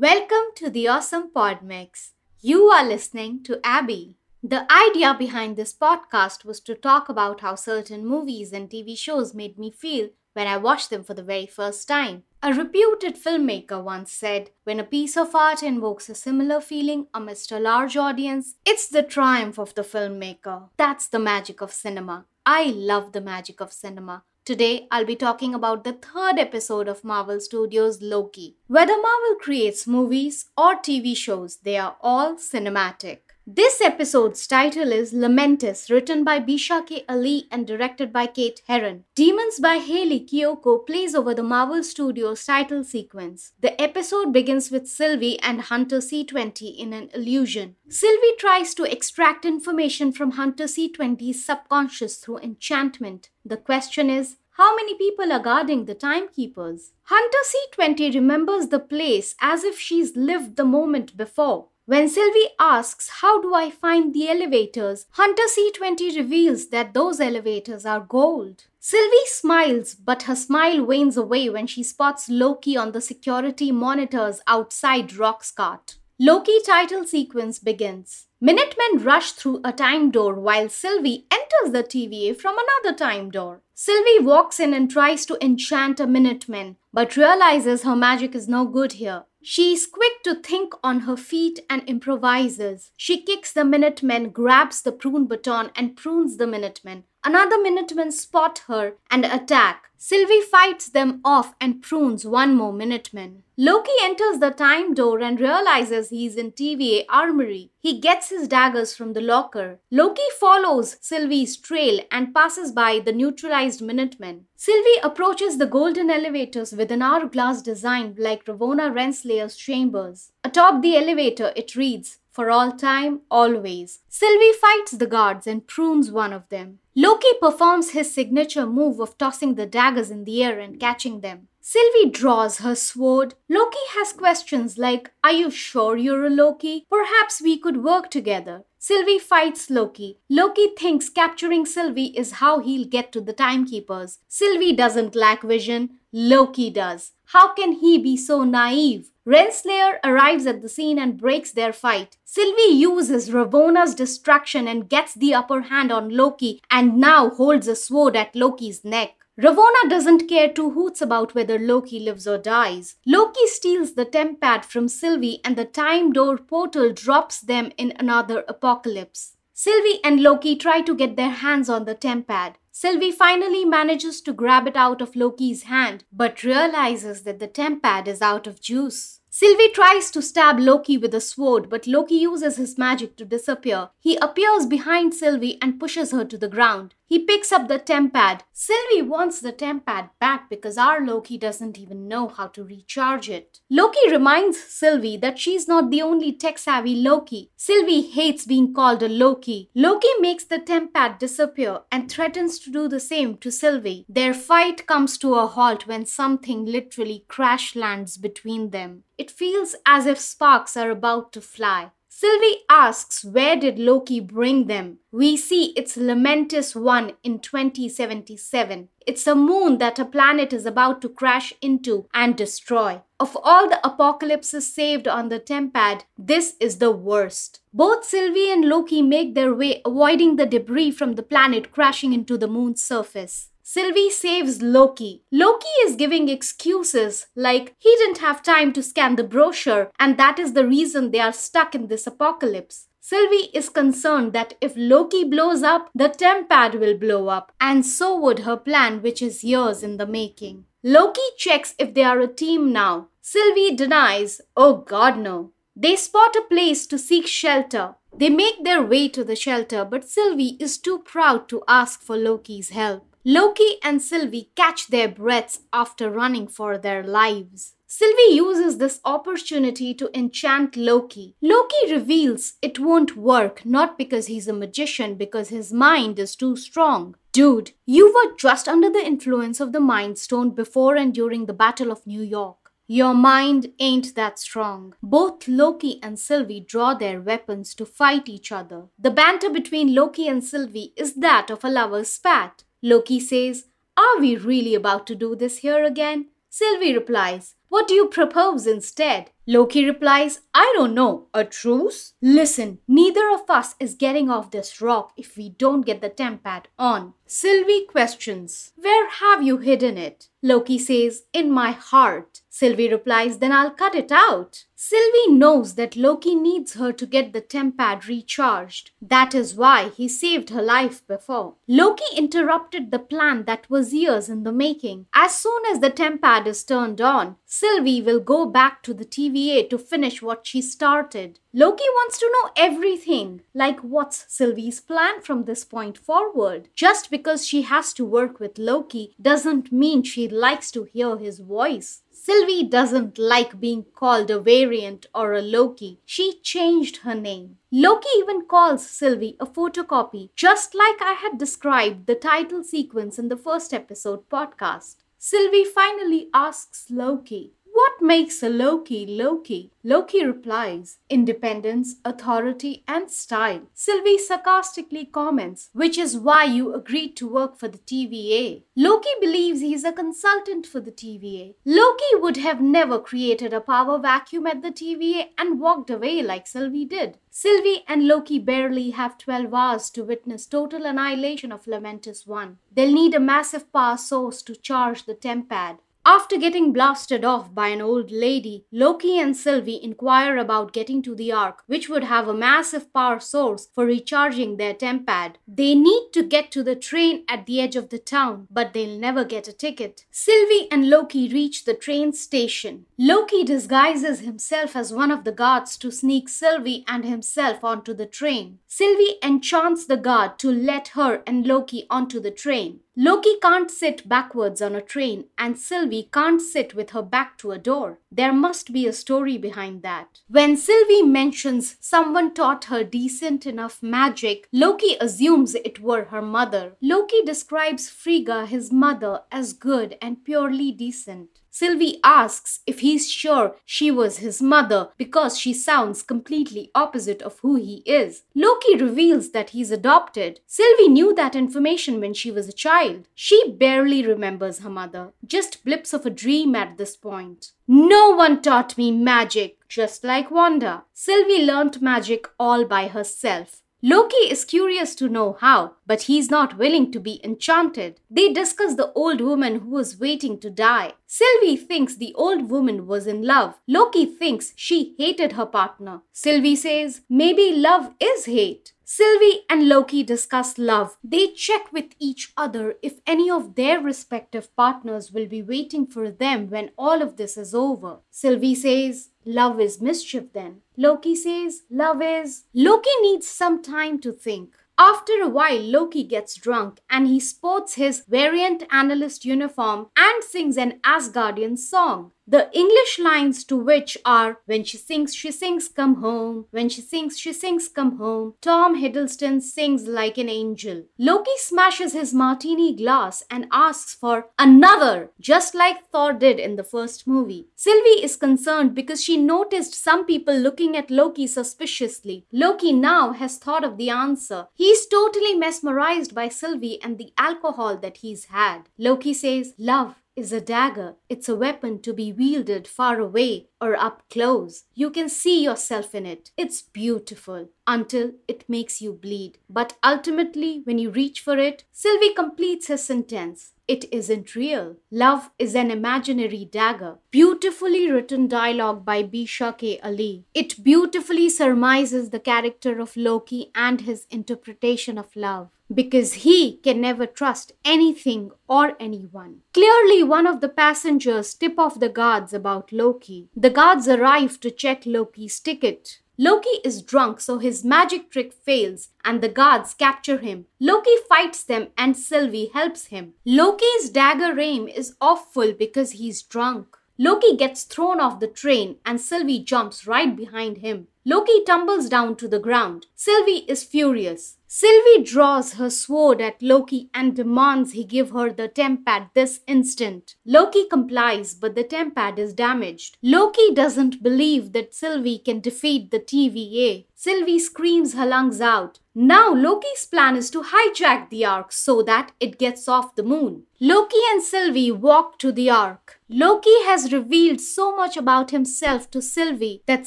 Welcome to the Awesome Pod Mix. You are listening to Abby. The idea behind this podcast was to talk about how certain movies and TV shows made me feel when I watched them for the very first time. A reputed filmmaker once said, When a piece of art invokes a similar feeling amidst a large audience, it's the triumph of the filmmaker. That's the magic of cinema. I love the magic of cinema. Today, I'll be talking about the third episode of Marvel Studios' Loki. Whether Marvel creates movies or TV shows, they are all cinematic. This episode's title is Lamentis, written by Bisha K. Ali and directed by Kate Herron. Demons by Hayley Kiyoko plays over the Marvel Studios title sequence. The episode begins with Sylvie and Hunter C20 in an illusion. Sylvie tries to extract information from Hunter C20's subconscious through enchantment. The question is, how many people are guarding the timekeepers? Hunter C20 remembers the place as if she's lived the moment before. When Sylvie asks, How do I find the elevators? Hunter C20 reveals that those elevators are gold. Sylvie smiles, but her smile wanes away when she spots Loki on the security monitors outside Roxxcart. Loki title sequence begins. Minutemen rush through a time door while Sylvie enters the TVA from another time door. Sylvie walks in and tries to enchant a Minuteman, but realizes her magic is no good here. She is quick to think on her feet and improvises. She kicks the Minutemen, grabs the prune baton, and prunes the Minutemen. Another Minutemen spot her and attack. Sylvie fights them off and prunes one more Minuteman. Loki enters the time door and realizes he's in TVA armory. He gets his daggers from the locker. Loki follows Sylvie's trail and passes by the neutralized Minutemen. Sylvie approaches the golden elevators with an hourglass design like Ravona Renslayer's chambers. Atop the elevator, it reads, for all time, always. Sylvie fights the guards and prunes one of them. Loki performs his signature move of tossing the daggers in the air and catching them. Sylvie draws her sword. Loki has questions like, Are you sure you're a Loki? Perhaps we could work together. Sylvie fights Loki. Loki thinks capturing Sylvie is how he'll get to the timekeepers. Sylvie doesn't lack vision. Loki does. How can he be so naive? Renslayer arrives at the scene and breaks their fight. Sylvie uses Ravona's distraction and gets the upper hand on Loki and now holds a sword at Loki's neck. Ravona doesn't care two hoots about whether Loki lives or dies. Loki steals the tempad from Sylvie and the time door portal drops them in another apocalypse. Sylvie and Loki try to get their hands on the tempad. Sylvie finally manages to grab it out of Loki's hand, but realizes that the tempad is out of juice. Sylvie tries to stab Loki with a sword, but Loki uses his magic to disappear. He appears behind Sylvie and pushes her to the ground. He picks up the tempad. Sylvie wants the tempad back because our Loki doesn't even know how to recharge it. Loki reminds Sylvie that she's not the only tech savvy Loki. Sylvie hates being called a Loki. Loki makes the tempad disappear and threatens to do the same to Sylvie. Their fight comes to a halt when something literally crash lands between them. It feels as if sparks are about to fly. Sylvie asks where did Loki bring them? We see it's Lamentis 1 in 2077. It's a moon that a planet is about to crash into and destroy. Of all the apocalypses saved on the Tempad, this is the worst. Both Sylvie and Loki make their way avoiding the debris from the planet crashing into the moon's surface. Sylvie saves Loki. Loki is giving excuses like he didn't have time to scan the brochure and that is the reason they are stuck in this apocalypse. Sylvie is concerned that if Loki blows up, the Tempad will blow up, and so would her plan, which is years in the making. Loki checks if they are a team now. Sylvie denies, oh god no. They spot a place to seek shelter. They make their way to the shelter, but Sylvie is too proud to ask for Loki's help. Loki and Sylvie catch their breaths after running for their lives. Sylvie uses this opportunity to enchant Loki. Loki reveals it won't work, not because he's a magician, because his mind is too strong. Dude, you were just under the influence of the Mind Stone before and during the Battle of New York. Your mind ain't that strong. Both Loki and Sylvie draw their weapons to fight each other. The banter between Loki and Sylvie is that of a lover's spat. Loki says, Are we really about to do this here again? Sylvie replies, What do you propose instead? Loki replies, I don't know. A truce? Listen, neither of us is getting off this rock if we don't get the tempad on. Sylvie questions, Where have you hidden it? Loki says, In my heart. Sylvie replies, Then I'll cut it out. Sylvie knows that Loki needs her to get the tempad recharged. That is why he saved her life before. Loki interrupted the plan that was years in the making. As soon as the tempad is turned on, Sylvie will go back to the TVA to finish what she started. Loki wants to know everything, like what's Sylvie's plan from this point forward. Just because she has to work with Loki doesn't mean she likes to hear his voice. Sylvie doesn't like being called a variant or a Loki. She changed her name. Loki even calls Sylvie a photocopy, just like I had described the title sequence in the first episode podcast. Sylvie finally asks Loki, What makes a Loki Loki? Loki replies, Independence, authority, and style. Sylvie sarcastically comments, Which is why you agreed to work for the TVA. Loki believes he's a consultant for the TVA. Loki would have never created a power vacuum at the TVA and walked away like Sylvie did. Sylvie and Loki barely have 12 hours to witness total annihilation of Lamentis 1. They'll need a massive power source to charge the Tempad. After getting blasted off by an old lady, Loki and Sylvie inquire about getting to the Ark, which would have a massive power source for recharging their Tempad. They need to get to the train at the edge of the town, but they'll never get a ticket. Sylvie and Loki reach the train station. Loki disguises himself as one of the guards to sneak Sylvie and himself onto the train. Sylvie enchants the guard to let her and Loki onto the train. Loki can't sit backwards on a train, and Sylvie can't sit with her back to a door. There must be a story behind that. When Sylvie mentions someone taught her decent enough magic, Loki assumes it were her mother. Loki describes Frigga, his mother, as good and purely decent. Sylvie asks if he's sure she was his mother because she sounds completely opposite of who he is. Loki reveals that he's adopted. Sylvie knew that information when she was a child. She barely remembers her mother, just blips of a dream at this point. No one taught me magic, just like Wanda. Sylvie learnt magic all by herself. Loki is curious to know how, but he's not willing to be enchanted. They discuss the old woman who was waiting to die. Sylvie thinks the old woman was in love. Loki thinks she hated her partner. Sylvie says maybe love is hate. Sylvie and Loki discuss love. They check with each other if any of their respective partners will be waiting for them when all of this is over. Sylvie says, Love is mischief then. Loki says, Love is. Loki needs some time to think. After a while, Loki gets drunk and he sports his variant analyst uniform and sings an Asgardian song. The English lines to which are When she sings, she sings, come home. When she sings, she sings, come home. Tom Hiddleston sings like an angel. Loki smashes his martini glass and asks for another, just like Thor did in the first movie. Sylvie is concerned because she noticed some people looking at Loki suspiciously. Loki now has thought of the answer. He's totally mesmerized by Sylvie and the alcohol that he's had. Loki says, Love is a dagger. It's a weapon to be wielded far away or up close. You can see yourself in it. It's beautiful until it makes you bleed. But ultimately, when you reach for it, Sylvie completes his sentence. It isn't real. Love is an imaginary dagger. Beautifully written dialogue by Bisha K. Ali. It beautifully surmises the character of Loki and his interpretation of love because he can never trust anything or anyone. Clearly, one of the passengers tip off the guards about Loki. The guards arrive to check Loki's ticket. Loki is drunk, so his magic trick fails, and the guards capture him. Loki fights them, and Sylvie helps him. Loki's dagger aim is awful because he's drunk. Loki gets thrown off the train, and Sylvie jumps right behind him. Loki tumbles down to the ground. Sylvie is furious. Sylvie draws her sword at Loki and demands he give her the tempad this instant. Loki complies, but the tempad is damaged. Loki doesn't believe that Sylvie can defeat the TVA. Sylvie screams her lungs out. Now Loki's plan is to hijack the Ark so that it gets off the moon. Loki and Sylvie walk to the Ark. Loki has revealed so much about himself to Sylvie that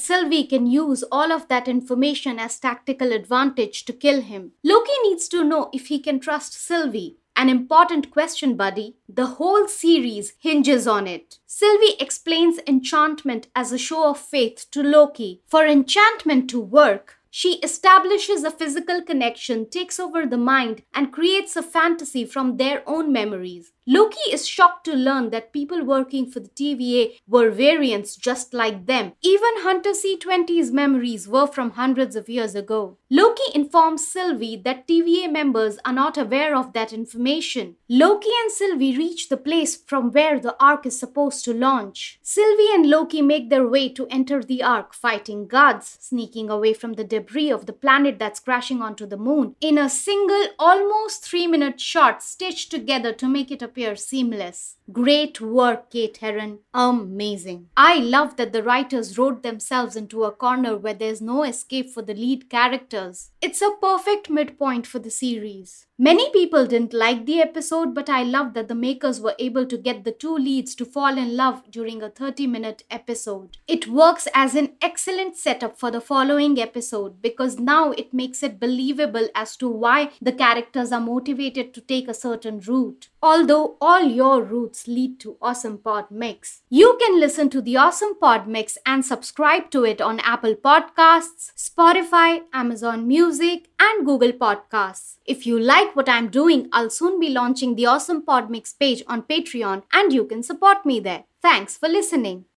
Sylvie can use all of that information as tactical advantage to kill him. Loki needs to know if he can trust Sylvie. An important question, buddy. The whole series hinges on it. Sylvie explains enchantment as a show of faith to Loki. For enchantment to work, she establishes a physical connection, takes over the mind, and creates a fantasy from their own memories. Loki is shocked to learn that people working for the TVA were variants just like them. Even Hunter C20's memories were from hundreds of years ago. Loki informs Sylvie that TVA members are not aware of that information. Loki and Sylvie reach the place from where the Ark is supposed to launch. Sylvie and Loki make their way to enter the Ark, fighting guards, sneaking away from the debris of the planet that's crashing onto the moon, in a single, almost three minute shot stitched together to make it a appear seamless. Great work, Kate Herron. Amazing. I love that the writers wrote themselves into a corner where there's no escape for the lead characters. It's a perfect midpoint for the series. Many people didn't like the episode, but I love that the makers were able to get the two leads to fall in love during a 30 minute episode. It works as an excellent setup for the following episode because now it makes it believable as to why the characters are motivated to take a certain route. Although all your routes lead to Awesome Pod Mix. You can listen to the Awesome Pod Mix and subscribe to it on Apple Podcasts, Spotify, Amazon Music, and Google Podcasts. If you like what I'm doing, I'll soon be launching the Awesome Pod Mix page on Patreon and you can support me there. Thanks for listening.